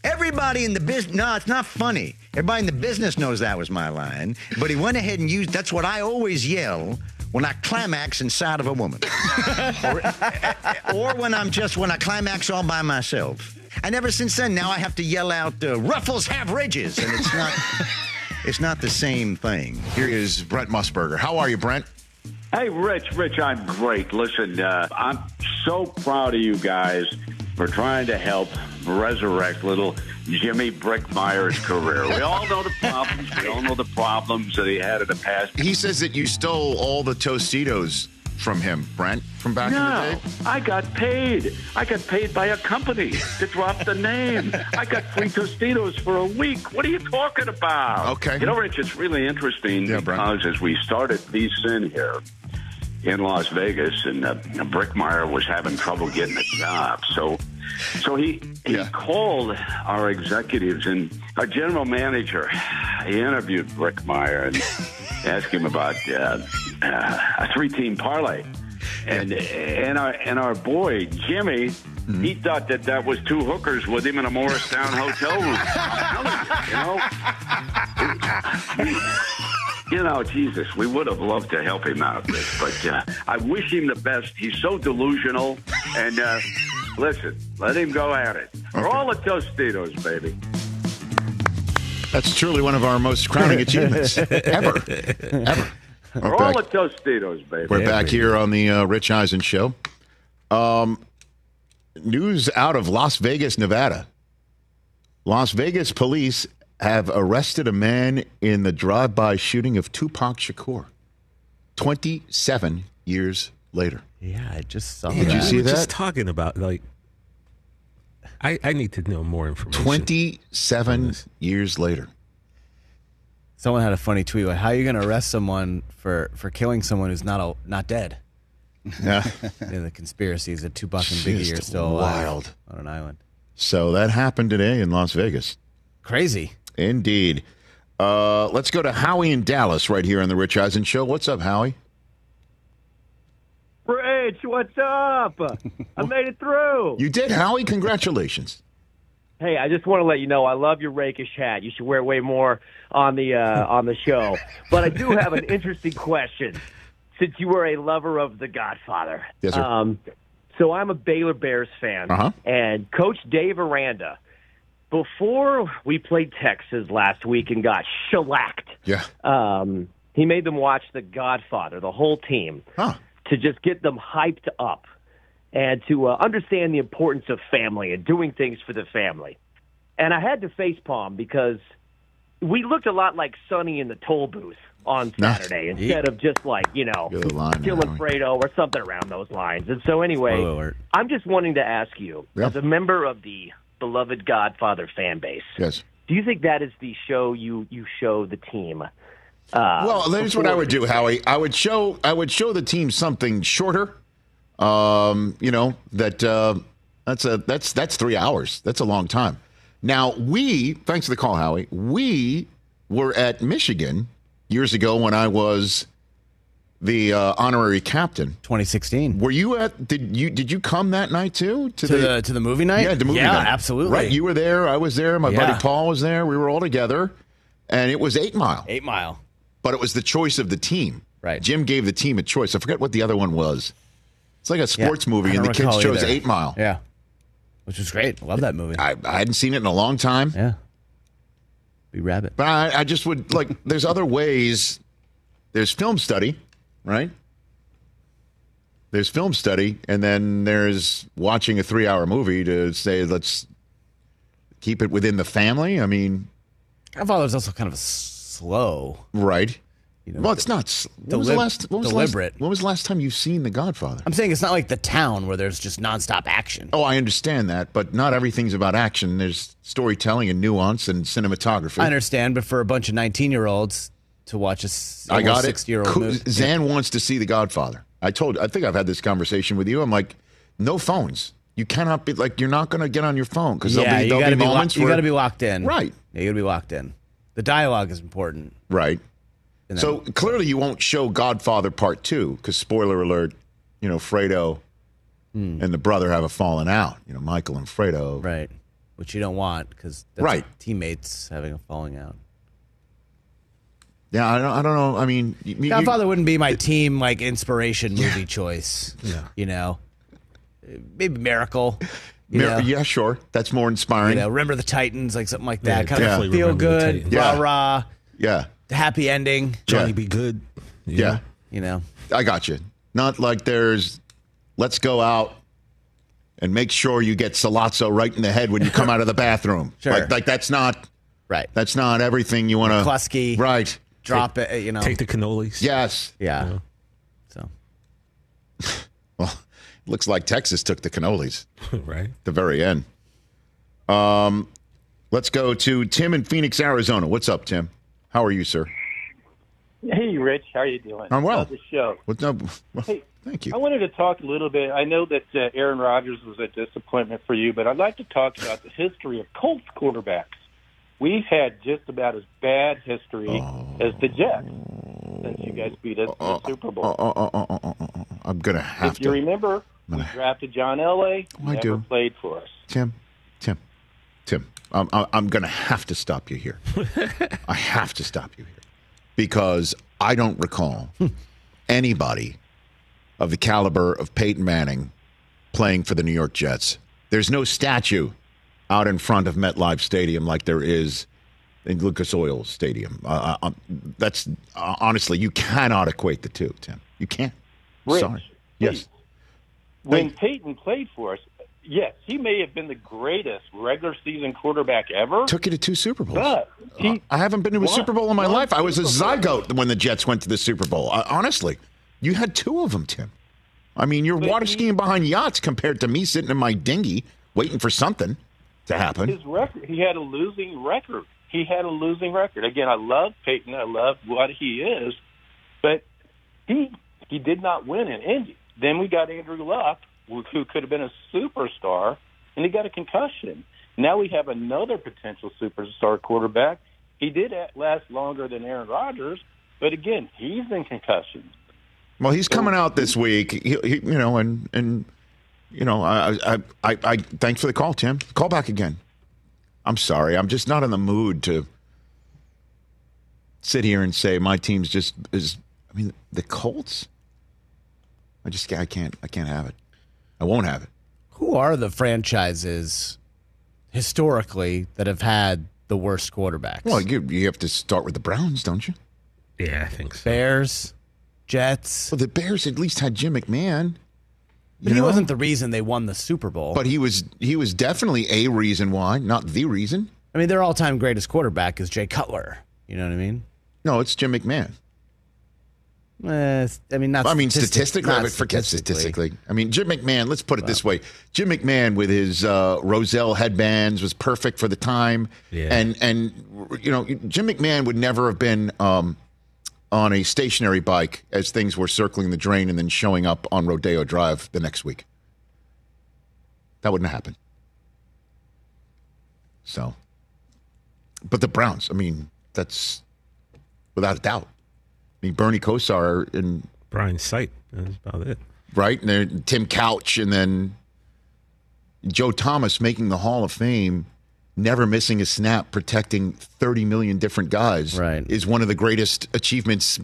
Everybody in the business, no, it's not funny. Everybody in the business knows that was my line, but he went ahead and used, that's what I always yell when I climax inside of a woman. or, or when I'm just, when I climax all by myself. And ever since then, now I have to yell out, uh, ruffles have ridges, and it's not, it's not the same thing. Here is Brent Musburger. How are you, Brent? Hey, Rich, Rich, I'm great. Listen, uh, I'm so proud of you guys for trying to help resurrect little Jimmy Brickmeyer's career. We all know the problems. We all know the problems that he had in the past. He says that you stole all the Tostitos from him, Brent, from back no, in the day. I got paid. I got paid by a company to drop the name. I got free Tostitos for a week. What are you talking about? Okay. You know, Rich, it's really interesting Yeah, Brent. because as we started VSIN here in Las Vegas, and uh, Brickmeyer was having trouble getting a job, so so he he called our executives and our general manager. He interviewed Brickmeyer and asked him about uh, uh, a three-team parlay, and and our and our boy Jimmy he thought that that was two hookers with him in a Morristown hotel room. I'm telling you, you know. You know, Jesus, we would have loved to help him out, Rick, but uh, I wish him the best. He's so delusional. And uh, listen, let him go at it. For all the Tostitos, baby. That's truly one of our most crowning achievements ever. Ever. For We're all back, the Tostitos, baby. we're back here on the uh, Rich Eisen Show. Um, news out of Las Vegas, Nevada. Las Vegas police have arrested a man in the drive-by shooting of Tupac Shakur. 27 years later. Yeah, I just saw Did that. you see We that? Just talking about like, I I need to know more information. 27 years later. Someone had a funny tweet. Like, how are you going to arrest someone for, for killing someone who's not a, not dead? Yeah. yeah, the conspiracy is that Tupac and Biggie are Just still alive wild. on an island. So that happened today in Las Vegas. Crazy. Indeed. Uh, let's go to Howie in Dallas right here on the Rich Eisen Show. What's up, Howie? Rich, what's up? I made it through. You did, Howie. Congratulations. Hey, I just want to let you know I love your rakish hat. You should wear it way more on the uh, on the show. But I do have an interesting question. Since you were a lover of The Godfather, Yes, sir. Um, so I'm a Baylor Bears fan, Uh-huh. and Coach Dave Aranda. Before we played Texas last week and got shellacked, Yeah. um, he made them watch The Godfather, the whole team, to just get them hyped up and to uh, understand the importance of family and doing things for the family. And I had to facepalm because we looked a lot like Sonny in the toll booth on Saturday instead of just like, you know, Good line, killing Howie. Fredo or something around those lines. And so, anyway, I'm just wanting to ask you, Yeah. as a member of the beloved Godfather fan base, Yes. do you think that is the show you, you show the team? Uh, Well, here's what I would do, Howie. I would show I would show the team something shorter. Um, you know that uh, that's a that's that's three hours. That's a long time. Now we, thanks for the call, Howie. We were at Michigan years ago when I was the uh, honorary captain. 2016. Were you at? Did you did you come that night too? To the- to the movie night? Yeah, the movie night. Yeah, night. absolutely. Right, you were there. I was there. My Yeah. buddy Paul was there. We were all together, and it was Eight Mile. Eight Mile. But it was the choice of the team. Right. Jim gave the team a choice. I forget what the other one was. It's like a sports Yeah, movie, and the kids chose either. Eight Mile. Yeah. Which was great. I love that movie. I, I hadn't seen it in a long time. Yeah. B-Rabbit. But I, I just would like. There's other ways. There's film study, right? There's film study, and then there's watching a three-hour movie to say let's keep it within the family. I mean, Godfather's also kind of slow. right? know, well, it's not. When was the delib- last? When was the last- deliberate. when was the last time you've seen The Godfather? I'm saying it's not like the town where there's just nonstop action. Oh, I understand that, but not everything's about action. There's storytelling and nuance and cinematography. I understand, but for a bunch of 19 year olds to watch a I got. 60 year old Cool. movie. Zan wants to see The Godfather. I told. I think I've had this conversation with you. I'm like, no phones. You cannot be like you're not going to get on your phone because yeah, there'll be, you there'll gotta be be, lo- moments you got to be locked in. Right. Yeah, you got to be locked in. The dialogue is important. right. So clearly, you won't show Godfather Part Two because spoiler alert, you know Fredo Hmm. and the brother have a falling out. You know Michael and Fredo. Right. Which you don't want because Right. teammates having a falling out. Yeah, I don't. I don't know. I mean, you, you- Godfather wouldn't be my team like inspiration movie choice. Yeah. You know, maybe Miracle. Mir- yeah, sure. That's more inspiring. You know, Remember the Titans, like something like Yeah, that. kind definitely of feel good, Titans. rah Yeah. rah, yeah. the happy ending. Johnny Be Good. Yeah. You know, I got you. Not like there's, let's go out and make sure you get Sollozzo right in the head when you come out of the bathroom. Sure. Like, like that's not right. That's not everything you want to. McCluskey. Right. Drop it. You know, Take the cannolis. Yes. Yeah. So. Well, it looks like Texas took the cannolis. right. The very end. Um, let's go to Tim in Phoenix, Arizona. What's up, Tim? How are you, sir? Hey, Rich, how are you doing? I'm well. Love the show. What's up? Well, Hey, thank you. I wanted to talk a little bit. I know that uh, Aaron Rodgers was a disappointment for you, but I'd like to talk about the history of Colts quarterbacks. We've had just about as bad history as the Jets since you guys beat us in the Super Bowl. Uh, uh, uh, uh, uh, I'm gonna have to. if you remember, We drafted John Elway. I never do. played for us. Tim, Tim, Tim, I'm, I'm- I'm going to have to stop you here. I have to stop you here because I don't recall anybody of the caliber of Peyton Manning playing for the New York Jets. There's no statue out in front of MetLife Stadium like there is in Lucas Oil Stadium. Uh, uh, that's uh, honestly, you cannot equate the two, Tim. You can't. Rich, Sorry. Yes. When Peyton played for us, yes, he may have been the greatest regular season quarterback ever. Took you to two Super Bowls. But he, I haven't been to a Won- Super Bowl in my life. I was a zygote when the Jets went to the Super Bowl. Uh, honestly, you had two of them, Tim. I mean, you're water skiing behind yachts compared to me sitting in my dinghy waiting for something to happen. his record, he had a losing record. He had a losing record. Again, I love Peyton. I love what he is, but he he did not win in Indy. Then we got Andrew Luck, who who could have been a superstar, and he got a concussion. Now we have another potential superstar quarterback. He did last longer than Aaron Rodgers, but again, he's in concussions. Well, he's coming out this week. He, he, you know, and and you know, I, I I I thanks for the call, Tim. Call back again. I'm sorry. I'm just not in the mood to sit here and say my team's just is. I mean, the Colts. I just I can't I can't have it. I won't have it. Who are the franchises historically that have had the worst quarterbacks? Well, you you have to start with the Browns, don't you? Yeah, I think so. Bears, Jets. Well, the Bears at least had Jim McMahon. But he wasn't the reason they won the Super Bowl. But he was he was definitely a reason why, not the reason. I mean, their all-time greatest quarterback is Jay Cutler. You know what I mean? No, it's Jim McMahon. Eh, I mean, not. I mean, statistic- statistically, not I would forget statistically. I mean, Jim McMahon. Let's put it this way: Jim McMahon with his uh, Rozelle headbands was perfect for the time, Yeah. and and you know, Jim McMahon would never have been um, on a stationary bike as things were circling the drain and then showing up on Rodeo Drive the next week. That wouldn't happen. So, but the Browns. I mean, that's without a doubt. I mean, Bernie Kosar and Brian Sipe. That's about it. right? And then Tim Couch, and then Joe Thomas making the Hall of Fame, never missing a snap, protecting 30 million different guys, right. is one of the greatest achievements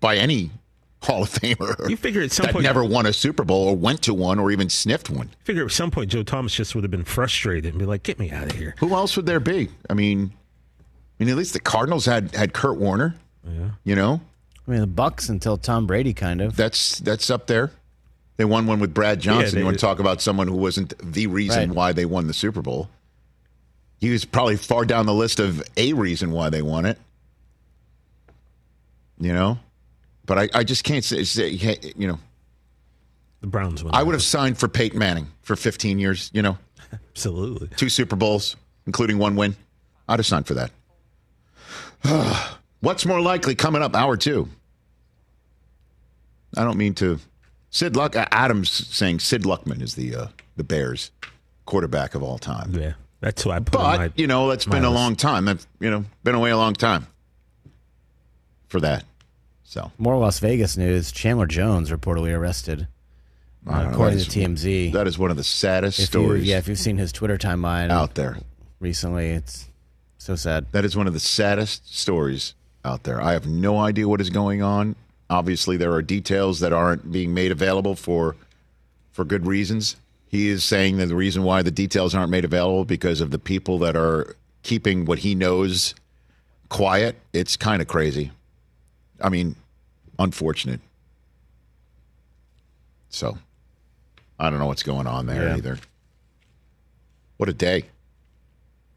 by any Hall of Famer. You figure at some that point- never won a Super Bowl or went to one or even sniffed one. You Figure at some point Joe Thomas just would have been frustrated and be like, "Get me out of here." Who else would there be? I mean, I mean, at least the Cardinals had had Kurt Warner. Yeah. You know, I mean, the Bucks until Tom Brady, kind of. That's that's up there. They won one with Brad Johnson. they- you want to talk about someone who wasn't the reason Right. why they won the Super Bowl? He was probably far down the list of a reason why they won it. You know, but I, I just can't say, say you know. The Browns won. I would have signed for Peyton Manning for 15 years. You know, absolutely two Super Bowls, including one win. I'd have signed for that. What's more likely coming up? Hour two. I don't mean to. Sid Luck. Adams saying Sid Luckman is the uh, the Bears quarterback of all time. Yeah, that's who I put. on my, But you know, that's my been a long time. That's you know been away a long time for that. So More Las Vegas news: Chandler Jones reportedly arrested, uh, according that to TMZ. That is one of the saddest If you- stories. yeah, if you've seen his Twitter timeline out there recently, it's so sad. That is one of the saddest stories out there. I have no idea what is going on. Obviously, there are details that aren't being made available for for good reasons. He is saying that the reason why the details aren't made available because of the people that are keeping what he knows quiet. It's kind of crazy. I mean, unfortunate. So, I don't know what's going on there Yeah. either. What a day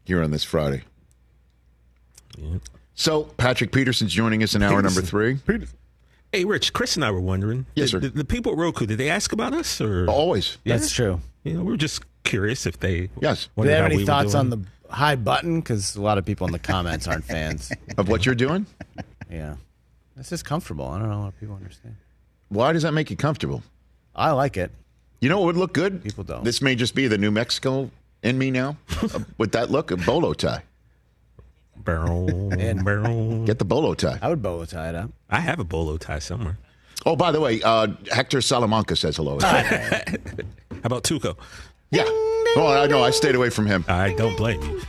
here on this Friday. So, Patrick Peterson's joining us in hour number three. Hey, Rich, Chris and I were wondering. Yes, the, sir. The, the people at Roku, did they ask about us or always? That's true. You know, we were just curious if they. Yes. Do wondered they have any we thoughts on the high button? Because a lot of people in the comments aren't fans of what you're doing. Yeah, it's just comfortable. I don't know a lot of people understand. Why does that make you comfortable? I like it. You know what would look good? People don't. This may just be the New Mexico in me now. With that look, a bolo tie. Barrel, barrel. Get the bolo tie. I would bolo tie it up. I have a bolo tie somewhere. Oh, by the way, uh, Hector Salamanca says hello. How about Tuco? Yeah. Oh, I know. I stayed away from him. I don't blame you.